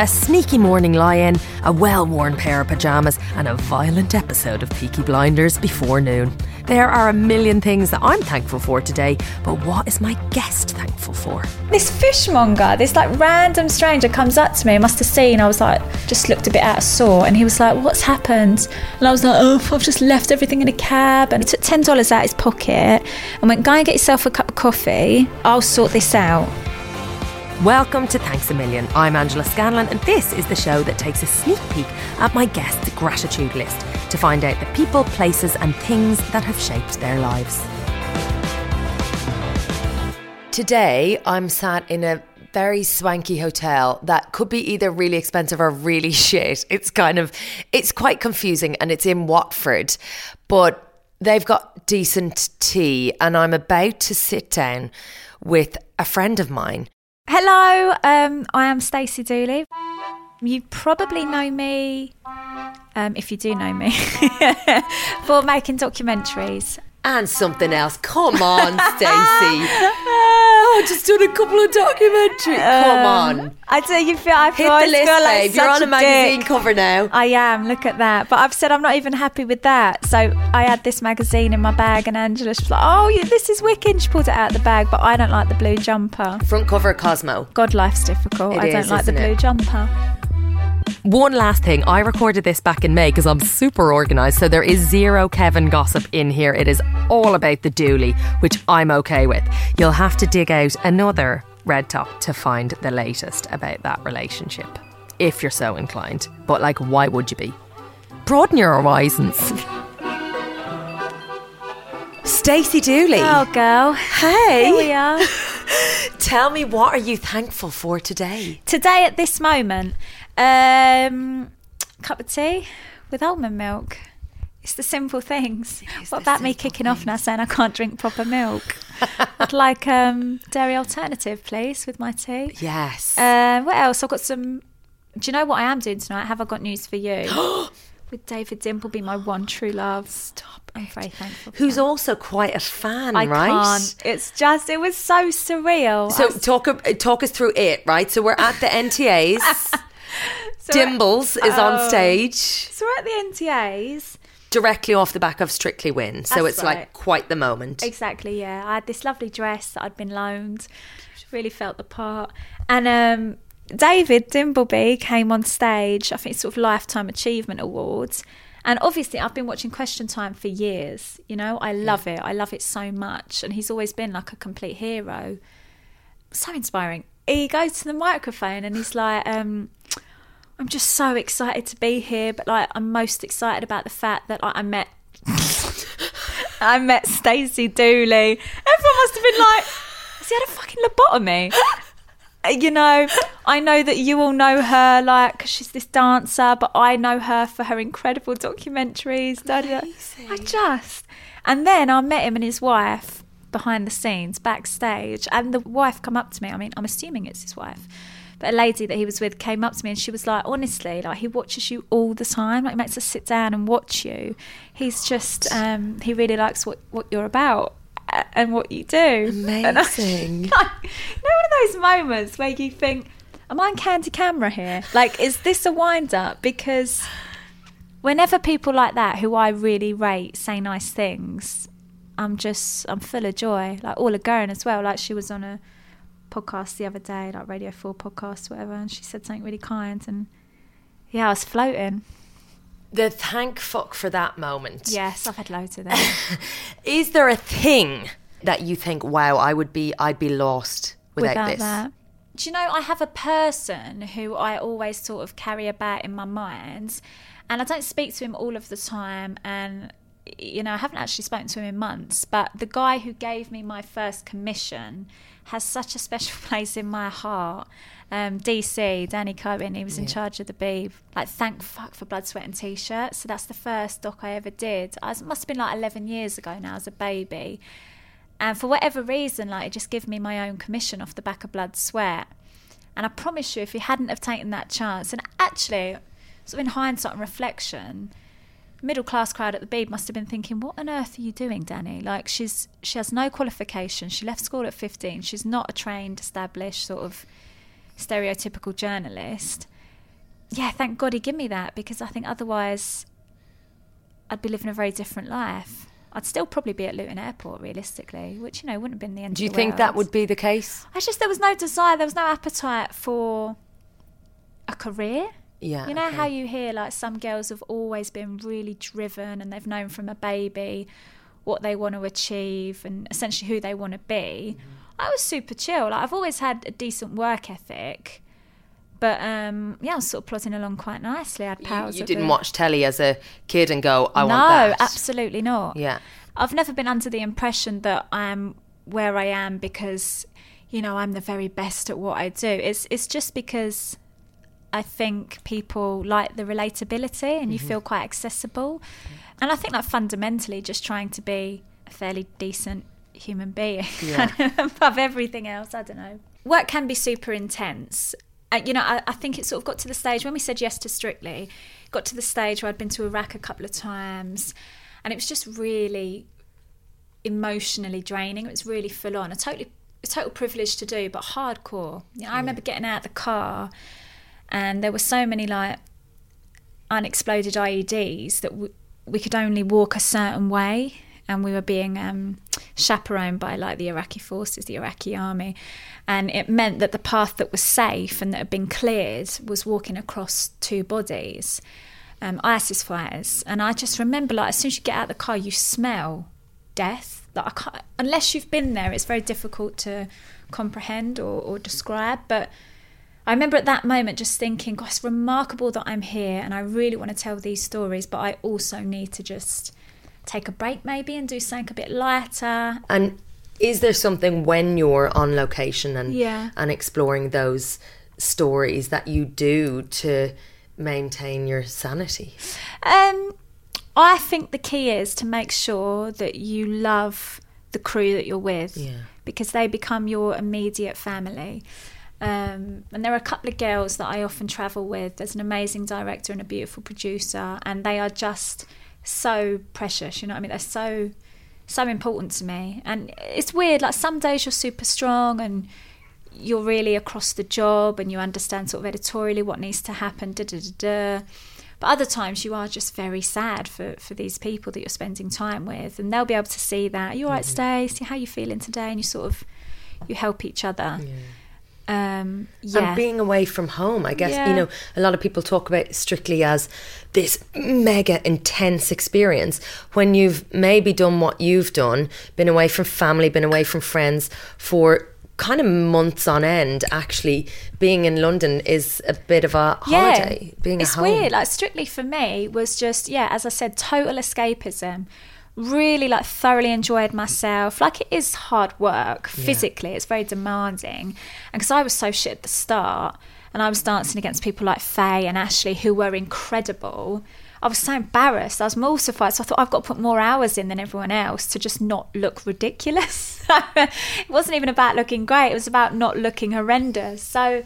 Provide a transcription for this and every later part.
A sneaky morning lie in, a well worn pair of pyjamas, and a violent episode of Peaky Blinders before noon. There are a million things that I'm thankful for today, but what is my guest thankful for? This fishmonger, this like random stranger comes up to me. Must have seen. I was like, just looked a bit out of sort, and he was like, "What's happened?" And I was like, "Oh, I've just left everything in a cab." And he took ten dollars out of his pocket and went, "Go and get yourself a cup of coffee. I'll sort this out." Welcome to Thanks a Million. I'm Angela Scanlon, and this is the show that takes a sneak peek at my guest's gratitude list to find out the people, places, and things that have shaped their lives. Today, I'm sat in a very swanky hotel that could be either really expensive or really shit. It's kind of, it's quite confusing and it's in Watford, but they've got decent tea and I'm about to sit down with a friend of mine Hello, um, I am Stacey Dooley. You probably know me, um, if you do know me, for making documentaries. And something else. Come on, Stacey. oh, just done a couple of documentaries. Come um, on. I do. You feel I Hit the I list, feel like babe. You're on a magazine dick. cover now. I am. Look at that. But I've said I'm not even happy with that. So I had this magazine in my bag, and Angela was like, "Oh, yeah, this is wicked." She pulled it out of the bag, but I don't like the blue jumper. Front cover of Cosmo. God, life's difficult. It I don't like the blue it? jumper. One last thing, I recorded this back in May because I'm super organised, so there is zero Kevin gossip in here. It is all about the Dooley, which I'm okay with. You'll have to dig out another Red Top to find the latest about that relationship, if you're so inclined. But, like, why would you be? Broaden your horizons. Stacey Dooley. Oh, girl. Hey. Here we are. Tell me, what are you thankful for today? Today, at this moment, um, cup of tea with almond milk. It's the simple things. what about me kicking off now saying I can't drink proper milk? I'd like um, dairy alternative, please, with my tea. Yes. Uh, what else? I've got some. Do you know what I am doing tonight? Have I got news for you? with David Dimbleby, my one true love. Stop. I'm very thankful. for Who's that. also quite a fan, I right? can't. It's just. It was so surreal. So talk talk us through it, right? So we're at the NTAs. so Dimbles is on Oh. stage So we're at the NTAs. directly off the back of Strictly Win. So That's it's right. like quite the moment. Exactly, yeah. I had this lovely dress that I'd been loaned. Really felt the part. And um, David Dimbleby came on stage, I think sort of Lifetime Achievement Awards. And obviously, I've been watching Question Time for years. You know, I love it. I love it so much. And he's always been like a complete hero. So inspiring. He goes to the microphone and he's like, um, I'm just so excited to be here, but like, I'm most excited about the fact that like, I met I met Stacey Dooley. Everyone must have been like, has he had a fucking lobotomy? Uh, you know, I know that you all know her, like, she's this dancer, but I know her for her incredible documentaries. Da. I just. And then I met him and his wife behind the scenes, backstage. And the wife come up to me. I mean, I'm assuming it's his wife. But a lady that he was with came up to me and she was like, honestly, like he watches you all the time. Like he makes us sit down and watch you. He's just, um, he really likes what, what you're about uh, and what you do. I- Amazing. like, you know, one of those moments where you think, am I on Candid Camera here? Like, is this a wind up? Because whenever people like that, who I really rate, say nice things, I'm just, I'm full of joy. Like, Orla Guerin as well. Like, she was on a podcast the other day, like Radio 4 podcast, whatever, and she said something really kind. And yeah, I was floating. The thank fuck for that moment. Yes, I've had loads of them. Is there a thing that you think, wow, I would be, I'd be lost without, this? that. Do you know, I have a person who I always sort of carry about in my mind, and I don't speak to him all of the time. And you know, I haven't actually spoken to him in months, but the guy who gave me my first commission has such a special place in my heart. Um, DC, Danny Cohen, he was in charge of the Beeb. Like, thank fuck for Blood, Sweat and T-shirts. So that's the first doc I ever did. I was, it must have been like 11 years ago now as a baby. And for whatever reason, like, it just gave me my own commission off the back of Blood, Sweat. And I promise you, if he hadn't have taken that chance, and actually, sort of in hindsight and reflection, middle class crowd at the Beeb must have been thinking, "What on earth are you doing, Danny? Like she's she has no qualifications. She left school at fifteen. She's not a trained, established sort of stereotypical journalist." Yeah, thank God he gave me that because I think otherwise I'd be living a very different life. I'd still probably be at Luton Airport, realistically, which you know wouldn't have been the end. Do you think that would be the case? I just there was no desire, there was no appetite for a career. Yeah. You know okay. how you hear like some girls have always been really driven and they've known from a baby what they want to achieve and essentially who they want to be. Mm-hmm. I was super chill. Like I've always had a decent work ethic. But um, yeah, I was sort of plodding along quite nicely. I had You, powers. you of didn't watch telly as a kid and go, I no, want that. No, absolutely not. Yeah. I've never been under the impression that I'm where I am because, you know, I'm the very best at what I do. It's it's just because I think people like the relatability and you feel quite accessible. And I think like fundamentally just trying to be a fairly decent human being above everything else. I don't know. Work can be super intense. Uh, you know, I, I think it sort of got to the stage when we said yes to Strictly, got to the stage where I'd been to Iraq a couple of times and it was just really emotionally draining. It was really full on. A totally a total privilege to do, but hardcore. You know, I remember getting out of the car and there were so many like unexploded IEDs that we, we could only walk a certain way and we were being um, chaperoned by like the Iraqi forces, the Iraqi army, and it meant that the path that was safe and that had been cleared was walking across two bodies, um, ISIS fighters. And I just remember, like, as soon as you get out of the car, you smell death. Like, I can't, unless you've been there, it's very difficult to comprehend or, or describe. But I remember at that moment just thinking, God, it's remarkable that I'm here and I really want to tell these stories, but I also need to just take a break maybe and do something a bit lighter. And is there something when you're on location and Yeah. and exploring those stories that you do to maintain your sanity? Um, I think the key is to make sure that you love the crew that you're with Yeah. because they become your immediate family. Um, and there are a couple of girls that I often travel with. There's an amazing director and a beautiful producer, and they are just so precious. You know what I mean? They're so so important to me. And it's weird. Like some days you're super strong and you're really across the job and you understand sort of editorially what needs to happen. Da da da da. But other times you are just very sad for, for these people that you're spending time with, and they'll be able to see that. Are you all right, Stacey? How you feeling today? And you sort of you help each other. Um, yeah. And being away from home, I guess, Yeah. you know, a lot of people talk about it strictly as this mega intense experience when you've maybe done what you've done, been away from family, been away from friends for kind of months on end. Actually, being in London is a bit of a holiday. being it's weird. Like strictly for me was just yeah, as I said, total escapism. Really like thoroughly enjoyed myself. Like it is hard work physically. It's very demanding, and because I was so shit at the start, and I was dancing against people like Faye and Ashley who were incredible. I was so embarrassed. I was mortified. So I thought I've got to put more hours in than everyone else to just not look ridiculous. it wasn't even about looking great. It was about not looking horrendous. So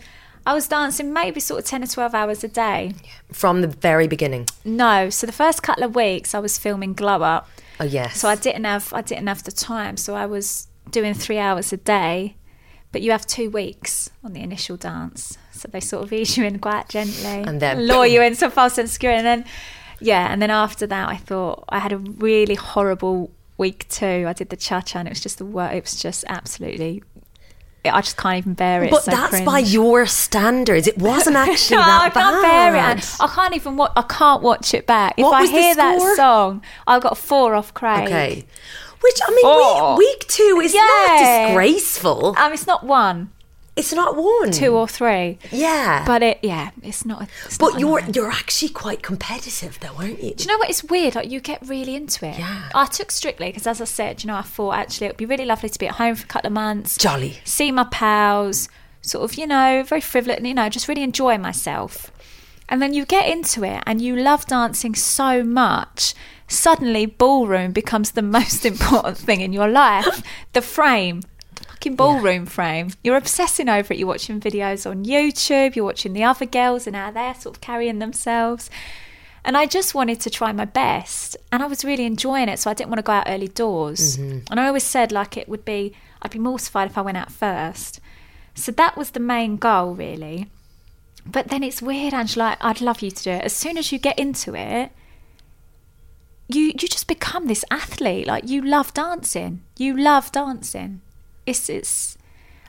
I was dancing maybe sort of 10 or 12 hours a day. from the very beginning. No, so the first couple of weeks I was filming Glow Up. Oh yes. So I didn't have I didn't have the time. So I was doing 3 hours a day. But you have 2 weeks on the initial dance. So they sort of ease you in quite gently And then lure you into false and obscure and then yeah, and then after that I thought I had a really horrible week 2. I did the cha-cha and it was just the work it was just absolutely I just can't even bear it. but so that's by your standards. It wasn't actually no, that I can't bad. bear it. I can't even. Wa- I can't watch it back. If I hear that song, I got four off Craig. Okay. Which I mean, week, week two is Yeah. not disgraceful. Um, it's not one. It's not one. two or three. Yeah. But it, yeah, it's not. It's but not you're you're actually quite competitive though, aren't you? Do you know what? It's weird. Like you get really into it. Yeah. I took strictly because, as I said, you know, I thought actually it would be really lovely to be at home for a couple of months, Jolly. see my pals, sort of, you know, very frivolous, you know, just really enjoy myself. And then you get into it and you love dancing so much. Suddenly, ballroom becomes the most important thing in your life. The frame, fucking ballroom frame. You're obsessing over it. You're watching videos on YouTube. You're watching the other girls and how they're sort of carrying themselves. And I just wanted to try my best. And I was really enjoying it. So I didn't want to go out early doors. Mm-hmm. And I always said, like, it would be, I'd be mortified if I went out first. So that was the main goal, really. But then it's weird, Angela. I'd love you to do it. As soon as you get into it, you you just become this athlete. Like you love dancing. You love dancing. It's it's.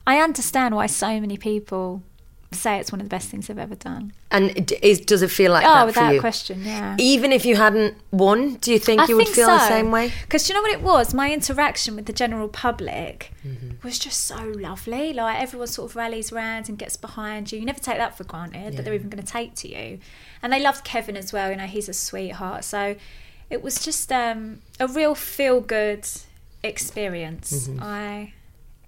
I understand why so many people say it's one of the best things they've ever done. And is does it feel like Oh, that for without question, yeah. Even if you hadn't won, do you think you would feel the same way? Because you know what it was? My interaction with the general public Mm-hmm. was just so lovely. Like everyone sort of rallies around and gets behind you. You never take that for granted that they're even going to take to you. And they loved Kevin as well. You know, he's a sweetheart. So it was just um, a real feel good experience. Mm-hmm. I.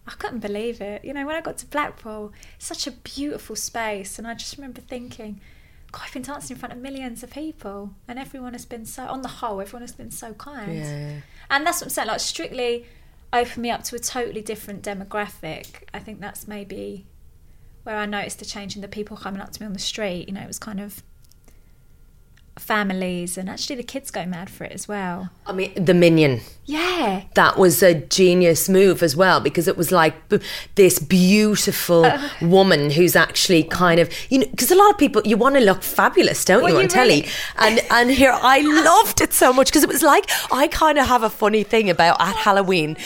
I couldn't believe it. You know, when I got to Blackpool, such a beautiful space, and I just remember thinking, God, I've been dancing in front of millions of people, and everyone has been so, on the whole, everyone has been so kind. Yeah. And that's what I'm saying. Like, strictly opened me up to a totally different demographic. I think that's maybe where I noticed the change in the people coming up to me on the street. You know, it was kind of families, and actually the kids go mad for it as well. I mean, the minion. Yeah. That was a genius move as well because it was like b- this beautiful Uh. woman who's actually kind of you know because a lot of people you want to look fabulous, don't Well, you, on you telly? really- And and here I loved it so much because it was like I kind of have a funny thing about at Halloween.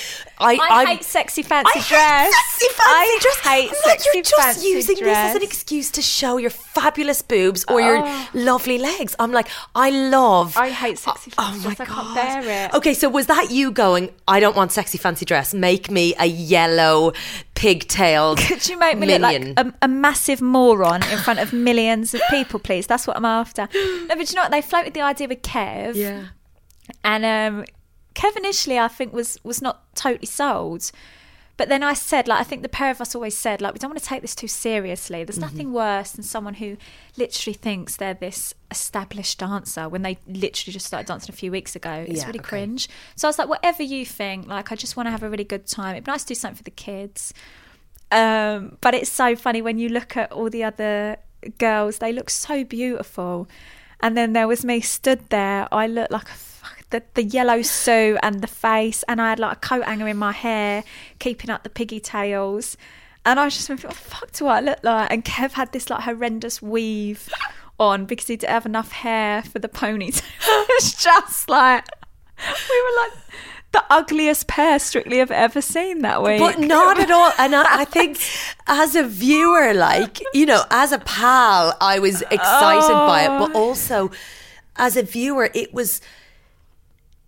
I I hate sexy fancy dress. I hate dress. sexy fancy I dress. hate sexy You're just fancy using this as an excuse to show your fabulous boobs or your Oh. lovely legs. I'm like, I love. I hate sexy Oh, fancy my dress. I can't bear it. Okay, so was that you going? I don't want sexy fancy dress. Make me a yellow pigtailed. Could you make me minion. look like a, a massive moron in front of millions of people, please? That's what I'm after. No, but you know what? They floated the idea with Kev. yeah. And um, Kev initially, I think, was was not totally sold. But then I said, like, I think the pair of us always said, like, we don't want to take this too seriously. There's Mm-hmm. nothing worse than someone who literally thinks they're this established dancer when they literally just started dancing a few weeks ago. It's Yeah, really okay. cringe. So I was like, whatever you think, like, I just want to have a really good time. It'd be nice to do something for the kids. Um, but it's so funny when you look at all the other girls, they look so beautiful. And then there was me stood there. I looked like a the, the yellow suit and the face, and I had like a coat hanger in my hair, keeping up the piggy tails. And I was just thinking, what the fuck do I look like? And Kev had this like horrendous weave on because he didn't have enough hair for the ponies. it was just like, we were like the ugliest pair strictly I've ever seen that week. But not at all. And I, I think as a viewer, like, you know, as a pal, I was excited by it. But Oh. also as a viewer, it was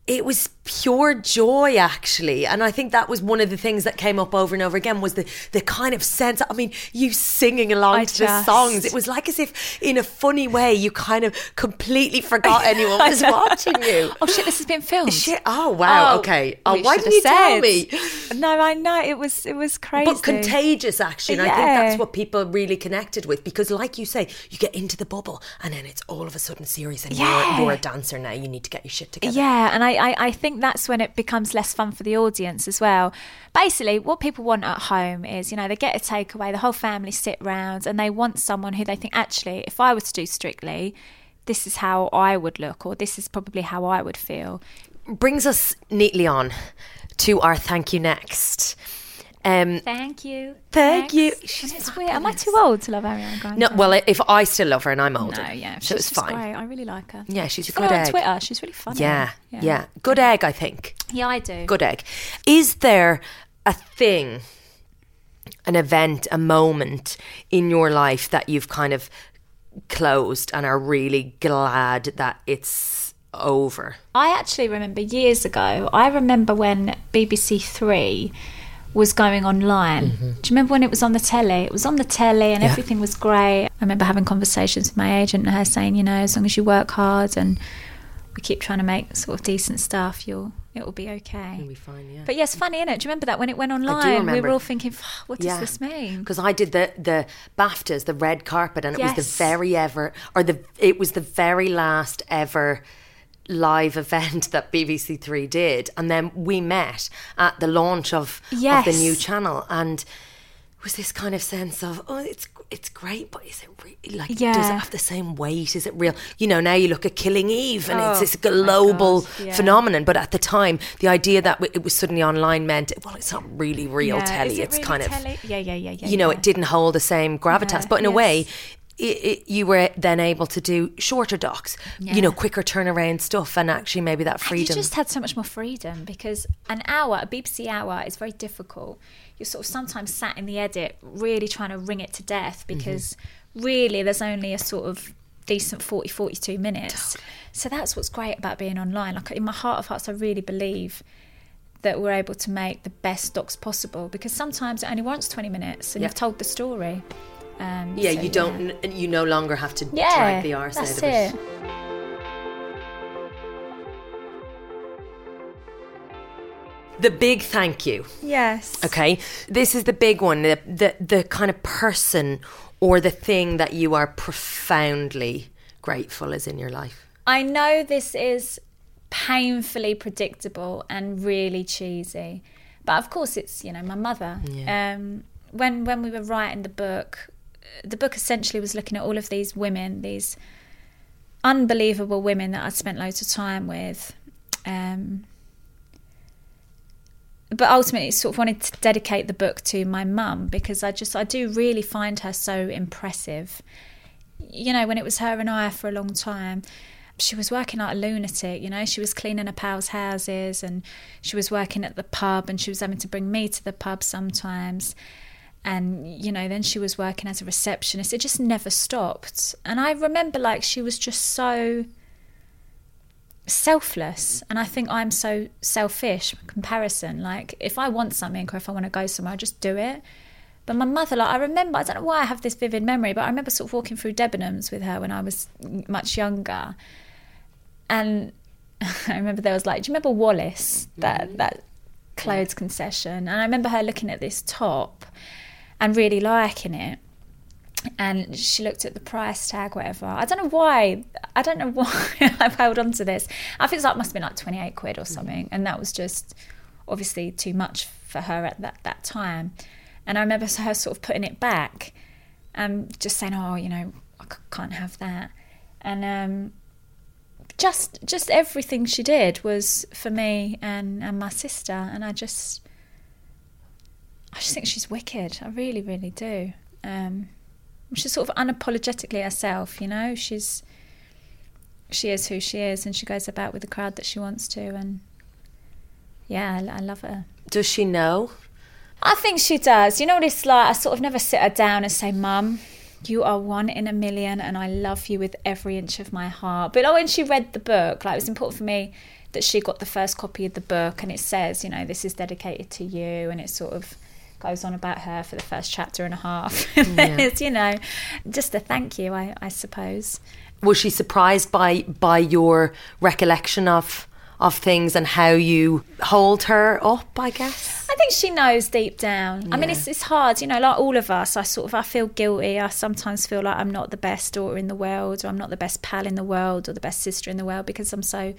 it was pure joy actually and i think that was one of the things that came up over and over again was the the kind of sense i mean you singing along I to the songs it was like as if in a funny way you kind of completely forgot anyone was watching you Oh shit! This has been filmed. Shit. Oh wow. Oh, okay. Oh, why didn't you tell me? No, I know it was it was crazy. But contagious, actually. And I think that's what people really connected with because, like you say, you get into the bubble and then it's all of a sudden serious and Yeah. you're, you're a dancer now. You need to get your shit together. Yeah, and I, I, I think that's when it becomes less fun for the audience as well. Basically, what people want at home is, you know, they get a takeaway, the whole family sit round, and they want someone who they think, actually, if I was to do strictly, this is how I would look, or this is probably how I would feel. Brings us neatly on to our thank you next. Um, Thank you. Thank you. She's it's weird. Am I too old to love Ariana Grande? no, well, if I still love her and I'm older, no, yeah, so it's fine. Great. I really like her. Yeah, she's a good egg. on. Twitter. She's really funny. Yeah, yeah, good egg. I think. Yeah, I do. Good egg. Is there a thing, an event, a moment in your life that you've kind of closed and are really glad that it's over? I actually remember years ago. I remember when BBC Three was going online. Mm-hmm. Do you remember when it was on the telly? It was on the telly and Yeah. everything was great. I remember having conversations with my agent and her saying, you know, as long as you work hard and we keep trying to make sort of decent stuff, you'll it will be okay. It'll be fine, yeah. But yes, funny, innit? Do you remember that when it went online? We were all thinking, what does this mean? Because I did the the BAFTAs, the red carpet, and it was the very ever, or the it was the very last ever live event that BBC Three did, and then we met at the launch of of the new channel, and it was this kind of sense of oh, it's it's great, but is it really like yeah. does it have the same weight? Is it real? You know, now you look at Killing Eve, and it's Oh, this global God, yeah. phenomenon. But at the time, the idea that it was suddenly online meant well, it's not really real Yeah, telly. it it's really kind of? Yeah, yeah, yeah, yeah. you know, it didn't hold the same gravitas. But in a way, yes. It, it, you were then able to do shorter docs, you know, quicker turnaround stuff, and actually maybe that And freedom. you just had so much more freedom because an hour, a BBC hour, is very difficult. You're sort of sometimes sat in the edit, really trying to wring it to death Mm-hmm. because really there's only a sort of decent 40, 42 minutes. So that's what's great about being online. Like in my heart of hearts, I really believe that we're able to make the best docs possible because sometimes it only wants 20 minutes and Yeah. you've told the story. Um, yeah, so, you don't. You no longer have to Yeah, drag the that's out of it. it. The big thank you. Yes. Okay, this is the big one. The, the the kind of person or the thing that you are profoundly grateful is in your life. I know this is painfully predictable and really cheesy, but of course it's you know my mother. Um, when when we were writing the book, the book essentially was looking at all of these women, these unbelievable women that I'd spent loads of time with. Um, but ultimately sort of wanted to dedicate the book to my mum because I just I do really find her so impressive. You know, when it was her and I for a long time, she was working like a lunatic, you know, she was cleaning her pals' houses and she was working at the pub and she was having to bring me to the pub sometimes. And, you know, then she was working as a receptionist. It just never stopped. And I remember like she was just so selfless. And i think i'm so selfish in comparison. Like if i want something or if i want to go somewhere i just do it. But my mother like i remember i don't know why i have this vivid memory but i remember sort of walking through debenhams with her when i was much younger. And i remember there was like do you remember Wallis? That mm-hmm. that clothes concession? And i remember her looking at this top and really liking it and she looked at the price tag, whatever. I don't know why. I don't know why I've held on to this. I think it's like must have been like twenty eight quid or something, and that was just obviously too much for her at that that time. And I remember her sort of putting it back, and just saying, "Oh, you know, I can't have that." And um, just just everything she did was for me and and my sister, and I just I just think she's wicked. I really, really do. Um, she's sort of unapologetically herself, you know. She's she is who she is, and she goes about with the crowd that she wants to, and yeah, I, I love her. Does she know? I think she does. You know what it's like? I sort of never sit her down and say, Mum, you are one in a million and I love you with every inch of my heart. But like when she read the book, like it was important for me that she got the first copy of the book and it says, you know, this is dedicated to you and it sort of goes on about her for the first chapter and a half. Then it's, you know, just a thank you, I, I suppose. Was she surprised by by your recollection of of things and how you hold her up? I guess. I think she knows deep down. I mean, it's it's hard, you know. Like all of us, I sort of I feel guilty. I sometimes feel like I'm not the best daughter in the world, or I'm not the best pal in the world, or the best sister in the world because I'm so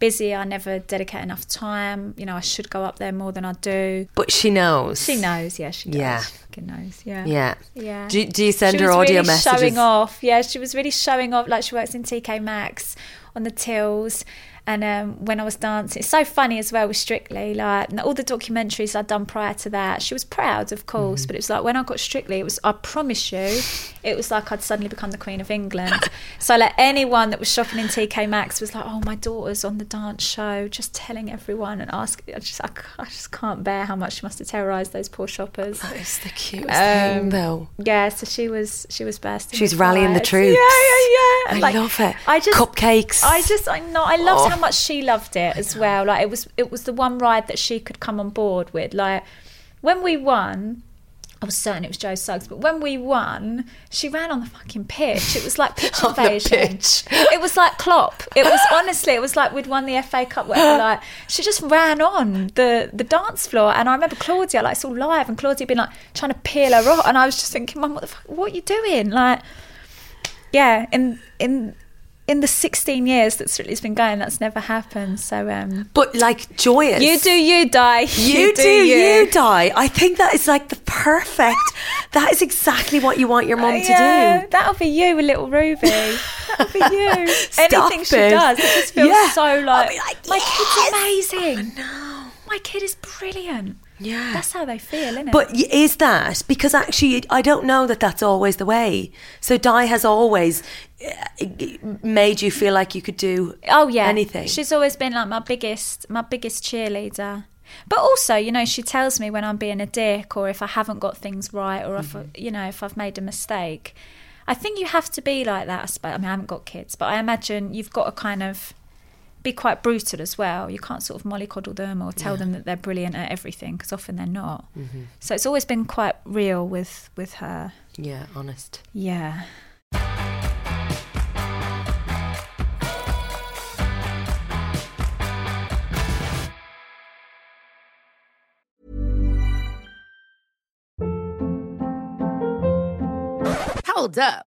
busy. I never dedicate enough time. You know, I should go up there more than I do. But she knows. She knows, yeah, she does. Yeah. She fucking knows, yeah. Yeah. Yeah. Do, do you send her audio messages? she her was audio really messages? showing off. Yeah, she was really showing off. Like she works in TK Maxx on the tills. And um, when I was dancing, it's so funny as well with Strictly. Like all the documentaries I'd done prior to that, she was proud, of course. But it was like when I got Strictly, it was I promise you, it was like I'd suddenly become the Queen of England. so like anyone that was shopping in TK Maxx was like, "Oh, my daughter's on the dance show," just telling everyone and asking. I just I, I just can't bear how much she must have terrorised those poor shoppers. That is the cutest thing, Um, though. Yeah, so she was she was bursting. She's rallying the troops. Yeah, yeah, yeah. I Like, love it. I just Cupcakes. I just I know I loved Oh. how much she loved it as well. Like it was it was the one ride that she could come on board with. Like when we won, I was certain it was Joe Suggs, but when we won, she ran on the fucking pitch. It was like pitch invasion. pitch. It was like Klopp. It was honestly, it was like we'd won the FA Cup. Whatever. Like she just ran on the the dance floor, and I remember Claudia, like it's all live, and Claudia been like trying to peel her off, and I was just thinking, Mum, what the fuck, what are you doing? Like, yeah, in in in the 16 years that Strictly's been going, that's never happened. So um, But like joyous. you do you, die. You, do, you. die. I think that is like the perfect. that is exactly what you want your mum Yeah, to do. That'll be you, a little Ruby. That'll be you. Anything she does, it just feels Yeah. so like, like, my "Yes." kid's amazing. No, my kid is brilliant. Yeah. That's how they feel, isn't it? But is that because actually I don't know that that's always the way. So Di has always uh, made you feel like you could do oh yeah, anything. She's always been like my biggest, my biggest cheerleader. But also, you know, she tells me when I'm being a dick or if I haven't got things right or if, Mm-hmm. you know, if I've made a mistake. I think you have to be like that. I suppose. I mean, I haven't got kids, but I imagine you've got to kind of be quite brutal as well. You can't sort of mollycoddle them or tell them that they're brilliant at everything because often they're not. Mm-hmm. So it's always been quite real with with her. yeah, honest. Yeah. Hold up.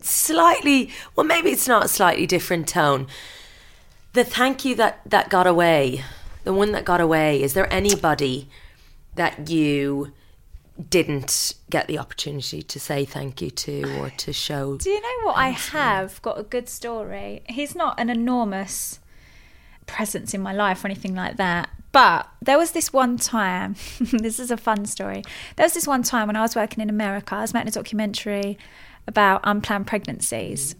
Slightly, well, maybe it's not a slightly different tone. The thank you that that got away, the one that got away. Is there anybody that you didn't get the opportunity to say thank you to or to show? Do you know what I have got a good story? He's not an enormous presence in my life or anything like that. But there was this one time, this is a fun story. There was this one time when I was working in America, I was making a documentary about unplanned pregnancies.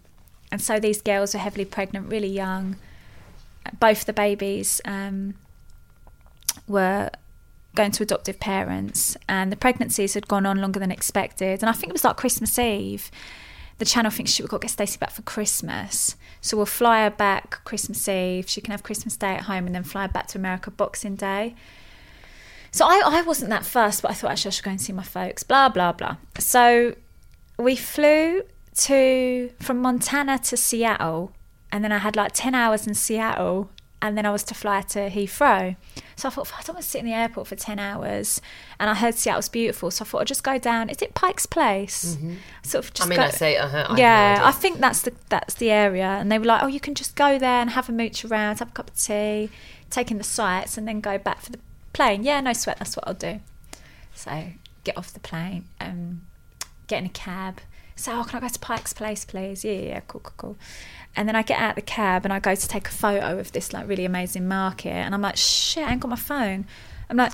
And so these girls were heavily pregnant, really young. Both the babies um, were going to adoptive parents, and the pregnancies had gone on longer than expected. And I think it was like Christmas Eve. The channel thinks she we've got to get Stacey back for Christmas, so we'll fly her back Christmas Eve. She can have Christmas Day at home, and then fly back to America Boxing Day. So I, I wasn't that first, but I thought actually I should go and see my folks. Blah blah blah. So we flew to from Montana to Seattle, and then I had like ten hours in Seattle, and then I was to fly to Heathrow. So I thought I don't want to sit in the airport for ten hours, and I heard Seattle's beautiful, so I thought I'd just go down. Is it Pike's Place? Sort of just. mean, go- I say, uh-huh, I yeah. I think that's the that's the area, and they were like, oh, you can just go there and have a mooch around, have a cup of tea, take in the sights, and then go back for the plane. Yeah, no sweat. That's what I'll do. So get off the plane, um, get in a cab. So, oh, can I go to Pike's Place, please? Yeah, yeah, yeah, cool, cool, cool. And then I get out the cab and I go to take a photo of this like really amazing market, and I'm like, shit, I ain't got my phone. I'm like,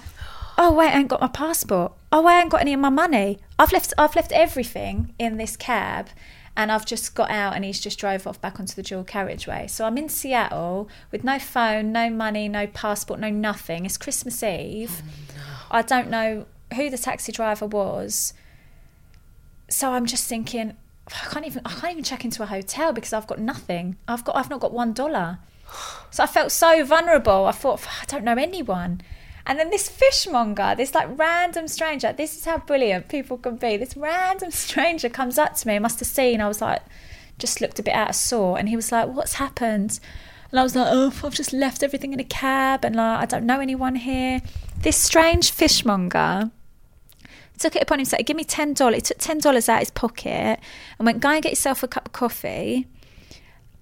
oh wait, I ain't got my passport. Oh wait, I ain't got any of my money. I've left, I've left everything in this cab, and I've just got out, and he's just drove off back onto the dual carriageway. So I'm in Seattle with no phone, no money, no passport, no nothing. It's Christmas Eve. Oh, I don't know who the taxi driver was so I'm just thinking, I can't even I can't even check into a hotel because I've got nothing. I've got I've not got one dollar. So I felt so vulnerable. I thought I don't know anyone. And then this fishmonger, this like random stranger, this is how brilliant people can be. This random stranger comes up to me, must have seen. I was like, just looked a bit out of sort, and he was like, "What's happened?" And I was like, "Oh, I've just left everything in a cab, and like I don't know anyone here." This strange fishmonger took it upon himself. He gave me ten dollars. He took ten dollars out of his pocket and went, "Go and get yourself a cup of coffee.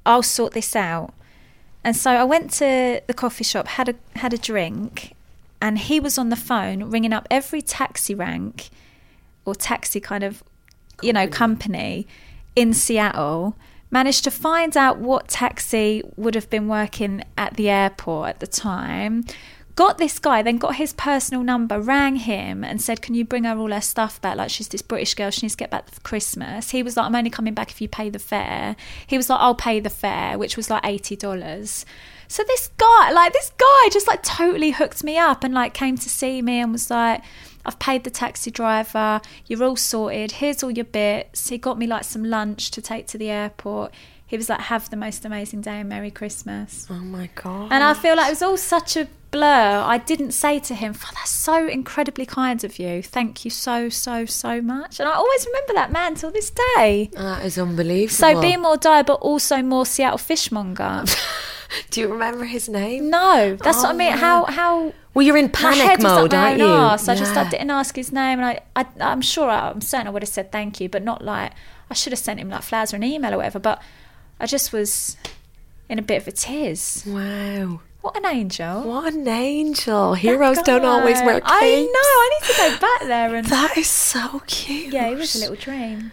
I'll sort this out." And so I went to the coffee shop, had a had a drink, and he was on the phone ringing up every taxi rank or taxi kind of, you know, company in Seattle. Managed to find out what taxi would have been working at the airport at the time. Got this guy, then got his personal number, rang him and said, Can you bring her all her stuff back? Like, she's this British girl, she needs to get back for Christmas. He was like, I'm only coming back if you pay the fare. He was like, I'll pay the fare, which was like $80. So this guy, like, this guy just like totally hooked me up and like came to see me and was like, I've paid the taxi driver, you're all sorted, here's all your bits. He got me like some lunch to take to the airport. He was like, Have the most amazing day and Merry Christmas. Oh my god. And I feel like it was all such a blur. I didn't say to him, "Oh, that's so incredibly kind of you. Thank you so, so, so much." And I always remember that man till this day. that is unbelievable. So be more Di, but also more Seattle fishmonger. Do you remember his name? no, that's what I mean. How oh. how Well, you're in panic head was up mode, aren't you? arse. I just I didn't ask his name, and I, I I'm sure I, I'm certain I would have said thank you, but not like I should have sent him like flowers or an email or whatever. But I just was in a bit of a tears. Wow. What an angel! What an angel. Heroes don't always wear capes. I know. I need to go back there and That is so cute. yeah, it was a little dream.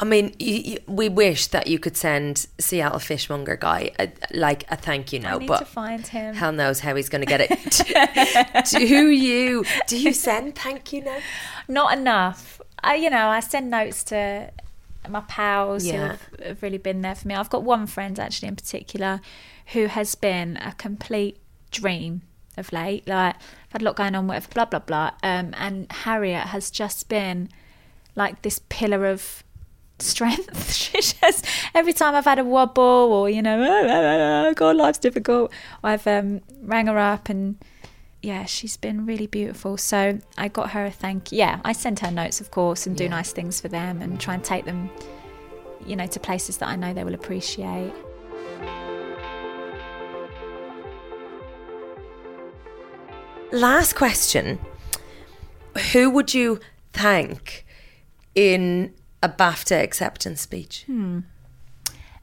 I mean, you, you, we wish that you could send Seattle Fishmonger guy a, like a thank you I note, need but to find him. hell knows how he's going to get it. do you? Do you send thank you notes? Not enough. I, you know, I send notes to my pals Yeah. who have, have really been there for me. I've got one friend actually in particular who has been a complete dream of late. Like, I've had a lot going on, whatever, blah blah blah. Um, and Harriet has just been like this pillar of strength. she just every time I've had a wobble or you know, God, life's difficult. I've um, rang her up and yeah, she's been really beautiful. So I got her a thank. you. Yeah, I send her notes, of course, and do nice things for them and try and take them, you know, to places that I know they will appreciate. Last question. Who would you thank in a BAFTA acceptance speech? Hmm.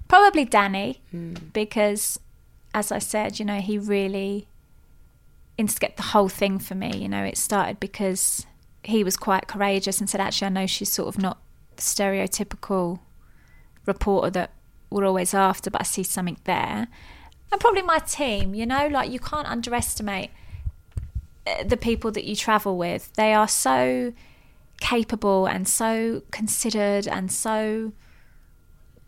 Probably Danny, hmm. because as I said, you know, he really instigated the whole thing for me. You know, it started because he was quite courageous and said, actually, I know she's sort of not the stereotypical reporter that we're always after, but I see something there. And probably my team, you know, like you can't underestimate the people that you travel with. They are so capable and so considered and so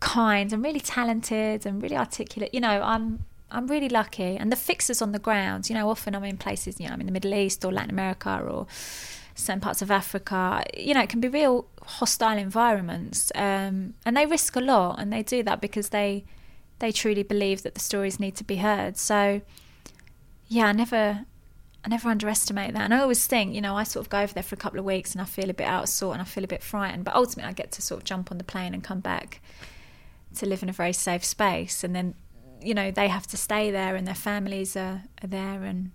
kind and really talented and really articulate. You know, I'm I'm really lucky. And the fixers on the ground, you know, often I'm in places, you know, I'm in the Middle East or Latin America or certain parts of Africa. You know, it can be real hostile environments, um, and they risk a lot, and they do that because they they truly believe that the stories need to be heard. So, yeah, I never. I never underestimate that. And I always think, you know, I sort of go over there for a couple of weeks and I feel a bit out of sort and I feel a bit frightened. But ultimately, I get to sort of jump on the plane and come back to live in a very safe space. And then, you know, they have to stay there and their families are, are there and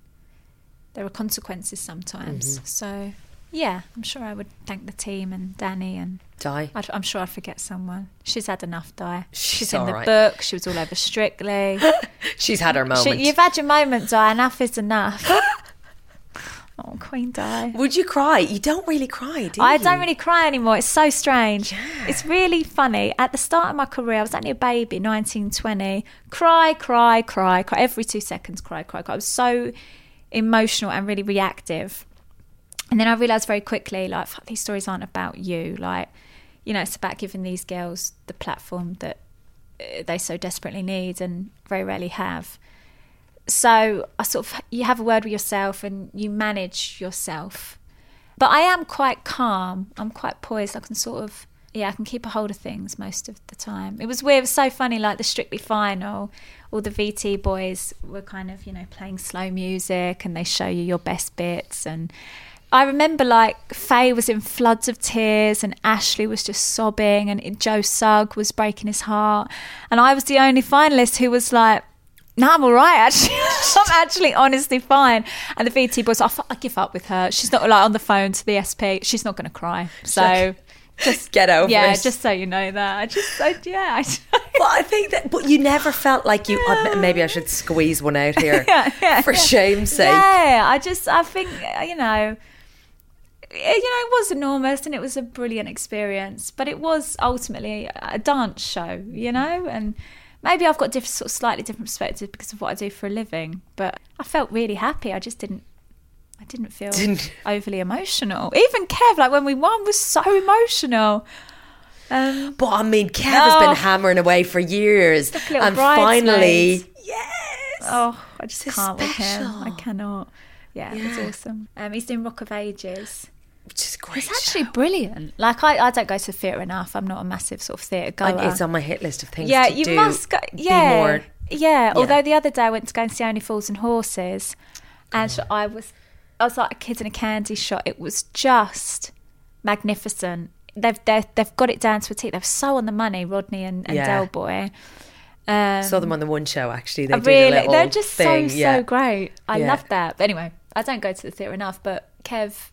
there are consequences sometimes. Mm-hmm. So, yeah, I'm sure I would thank the team and Danny and Di. I'd, I'm sure I'd forget someone. She's had enough, Di. She's in the right. book. She was all over Strictly. She's had her She, you've had your moment, Di. Enough is enough. oh, Queen Di. Would you cry? You don't really cry, do you? I don't really cry anymore. It's so strange. Yeah. It's really funny. At the start of my career, I was only a baby, 19, 20. Cry, cry, cry, cry. Every two seconds, cry, cry, cry. I was so emotional and really reactive. And then I realised very quickly, like, fuck, these stories aren't about you. Like, you know, it's about giving these girls the platform that uh, they so desperately need and very rarely have. So I sort of, you have a word with yourself and you manage yourself. But I am quite calm. I'm quite poised. I can sort of, yeah, I can keep a hold of things most of the time. It was weird. It was so funny. Like the Strictly Final, all the VT boys were kind of, you know, playing slow music and they show you your best bits. And I remember like Faye was in floods of tears and Ashley was just sobbing and Joe Sugg was breaking his heart. And I was the only finalist who was like, no, I'm all right. Actually, I'm actually honestly fine. And the VT boys, I, give up with her. She's not like on the phone to the SP. She's not going to cry. So just Get over yeah, it. Yeah, just so you know that. I just, I, yeah, I, But I think that, but you never felt like you. uh, maybe I should squeeze one out here Yeah, yeah, for yeah. shame's sake. Yeah, I just, I think, uh, you know, it- you know, it was enormous and it was a brilliant experience, but it was ultimately a dance show, you know, and maybe I've got different, sort of slightly different perspective because of what I do for a living, but I felt really happy. I just didn't I didn't feel Didn't- overly emotional. Even Kev, like when we won, was so emotional. Um, But I mean, Kev has been Oh. hammering away for years, and finally, yes. oh, I just It's can't with him. I cannot. Yeah, Yeah. awesome. Um, he's doing Rock of Ages. Which is great. It's actually brilliant. Like I, I don't go to theatre enough. I'm not a massive sort of theatre goer. And it's on my hit list of things. yeah, you do, must go. Yeah, more- yeah. Although the other day I went to go and see Only Fools and Horses, and Oh. I was, I was like a kid in a candy shop. It was just magnificent. They've they've, they've got it down to a T. They're so on the money, Rodney and, and Yeah. Del Boy. Um, saw them on the one show. Actually, they did really, they're just thing. so yeah. so great. I Yeah. love that. But anyway, I don't go to the theatre enough. But Kev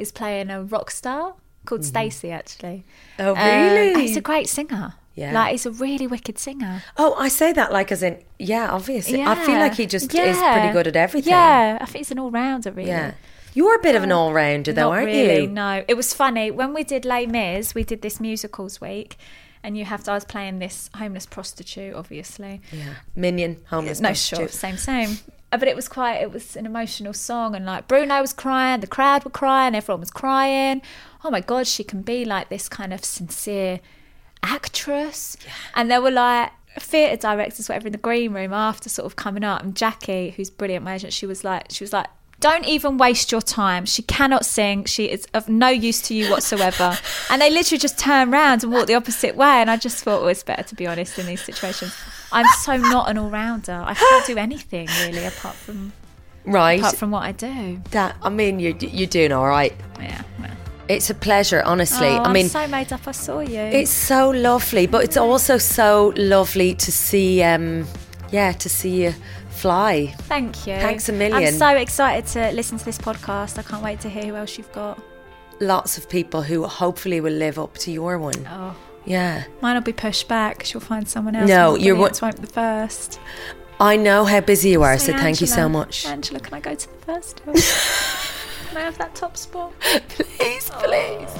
is playing a rock star called Stacey. Actually. Oh, Um, really? he's a great singer. Yeah. like he's a really wicked singer. Oh, I say that like as in, yeah, obviously. Yeah. I feel like he just is pretty good at everything. Yeah, I think he's an all rounder. Really. Yeah. You're a bit of an all rounder, though, Not aren't really, you? No, it was funny when we did Les Mis. We did this musicals week, and you have to. I was playing this homeless prostitute, obviously. Yeah. Minion, homeless. no, prostitute. sure, same, same. Uh, But it was quite. It was an emotional song, and like Bruno was crying, the crowd were crying, everyone was crying. Oh my god, she can be like this kind of sincere actress. And there were like theatre directors, whatever, in the green room after sort of coming up, and Jackie, who's brilliant, my agent, she was like, she was like. Don't even waste your time. She cannot sing. She is of no use to you whatsoever. and they literally just turned around and walked the opposite way. And I just thought, well, was better to be honest in these situations. I'm so not an all rounder. I can't do anything really apart from Right. apart from what I do. that, I mean, you're, you're doing all right. Yeah. well. It's a pleasure, honestly. Oh, I mean, I'm so made up. I saw you. It's so lovely, but it's also so lovely to see, um, yeah, to see you fly. Thank you. Thanks a million. I'm so excited to listen to this podcast. I can't wait to hear who else you've got. Lots of people who hopefully will live up to your one. Oh, Yeah. mine will be pushed back. She'll find someone else. No, you're one- won't be the first. I know how busy you are, so Say, thank you so much. Angela, can I go to the first? can I have that top spot? Please, oh. please.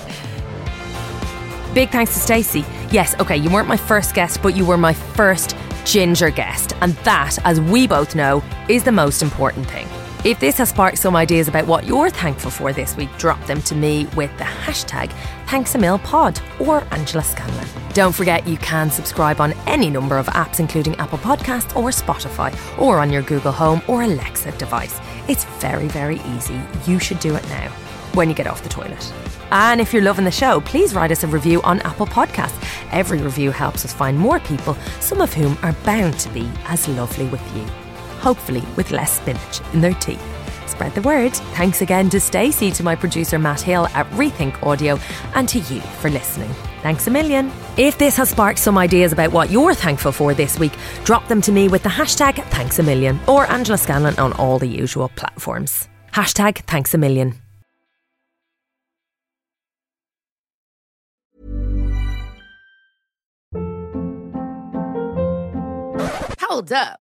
Big thanks to Stacey. Yes, okay, you weren't my first guest, but you were my first ginger guest. And that, as we both know, is the most important thing. If this has sparked some ideas about what you're thankful for this week, drop them to me with the hashtag ThanksAMilPod or Angela Scanlon. Don't forget you can subscribe on any number of apps, including Apple Podcasts or Spotify, or on your Google Home or Alexa device. It's very, very easy. You should do it now when you get off the toilet. And if you're loving the show, please write us a review on Apple Podcasts. Every review helps us find more people, some of whom are bound to be as lovely with you. Hopefully, with less spinach in their tea. Spread the word. Thanks again to Stacey, to my producer Matt Hill at Rethink Audio, and to you for listening. Thanks a million. If this has sparked some ideas about what you're thankful for this week, drop them to me with the hashtag thanks a million or Angela Scanlon on all the usual platforms. Hashtag thanks a million. Hold up.